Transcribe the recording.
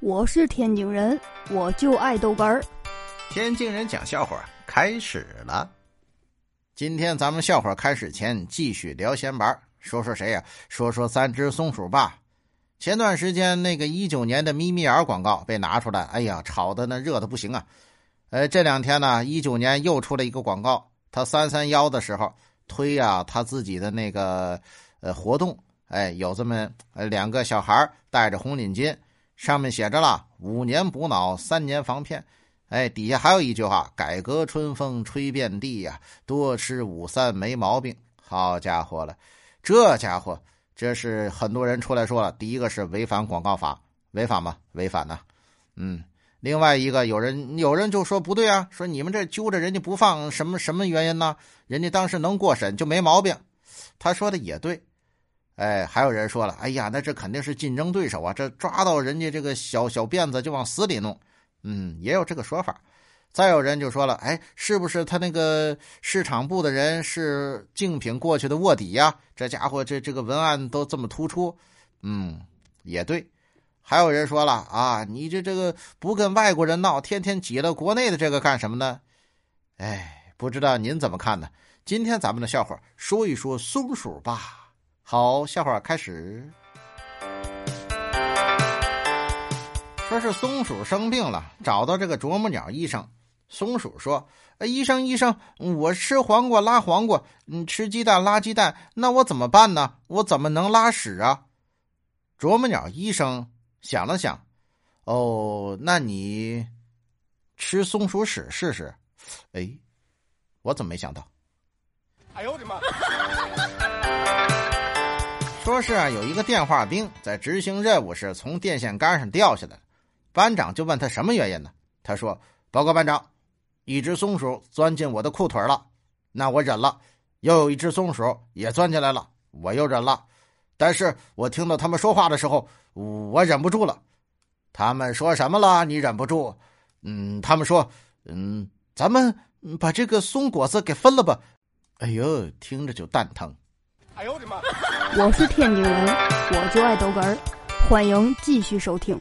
我是天津人，我就爱豆干儿。天津人讲笑话开始了。今天咱们笑话开始前继续聊闲白，说说谁呀？说说三只松鼠吧。前段时间那个一九年的咪咪眼广告被拿出来，哎呀，炒的那热的不行啊。呃，这两天呢，一九年又出了一个广告，他三三幺的时候推呀他自己的那个呃活动，哎，有这么呃两个小孩戴着红领巾。上面写着了“五年补脑，三年防骗”，哎，底下还有一句话：“改革春风吹遍地呀，多吃五三没毛病。”好家伙了，这家伙这是很多人出来说了，第一个是违反广告法，违反吗？违反呢。嗯，另外一个有人有人就说不对啊，说你们这揪着人家不放，什么什么原因呢？人家当时能过审就没毛病。他说的也对。哎，还有人说了，哎呀，那这肯定是竞争对手啊！这抓到人家这个小小辫子就往死里弄，嗯，也有这个说法。再有人就说了，哎，是不是他那个市场部的人是竞品过去的卧底呀？这家伙这这个文案都这么突出，嗯，也对。还有人说了啊，你这这个不跟外国人闹，天天挤了国内的这个干什么呢？哎，不知道您怎么看呢？今天咱们的笑话说一说松鼠吧。好，笑话开始。说是松鼠生病了，找到这个啄木鸟医生。松鼠说：“医生，医生，我吃黄瓜拉黄瓜，你，吃鸡蛋拉鸡蛋，那我怎么办呢？我怎么能拉屎啊？”啄木鸟医生想了想：“哦，那你吃松鼠屎试试。”哎，我怎么没想到？哎呦我的妈！是啊，有一个电话兵在执行任务时从电线杆上掉下来，班长就问他什么原因呢？他说：“报告班长，一只松鼠钻进我的裤腿了，那我忍了；又有一只松鼠也钻进来了，我又忍了。但是我听到他们说话的时候，我忍不住了。他们说什么了？你忍不住？嗯，他们说，嗯，咱们把这个松果子给分了吧。哎呦，听着就蛋疼。”哎呦我的妈！我是天津人，我就爱逗哏儿，欢迎继续收听。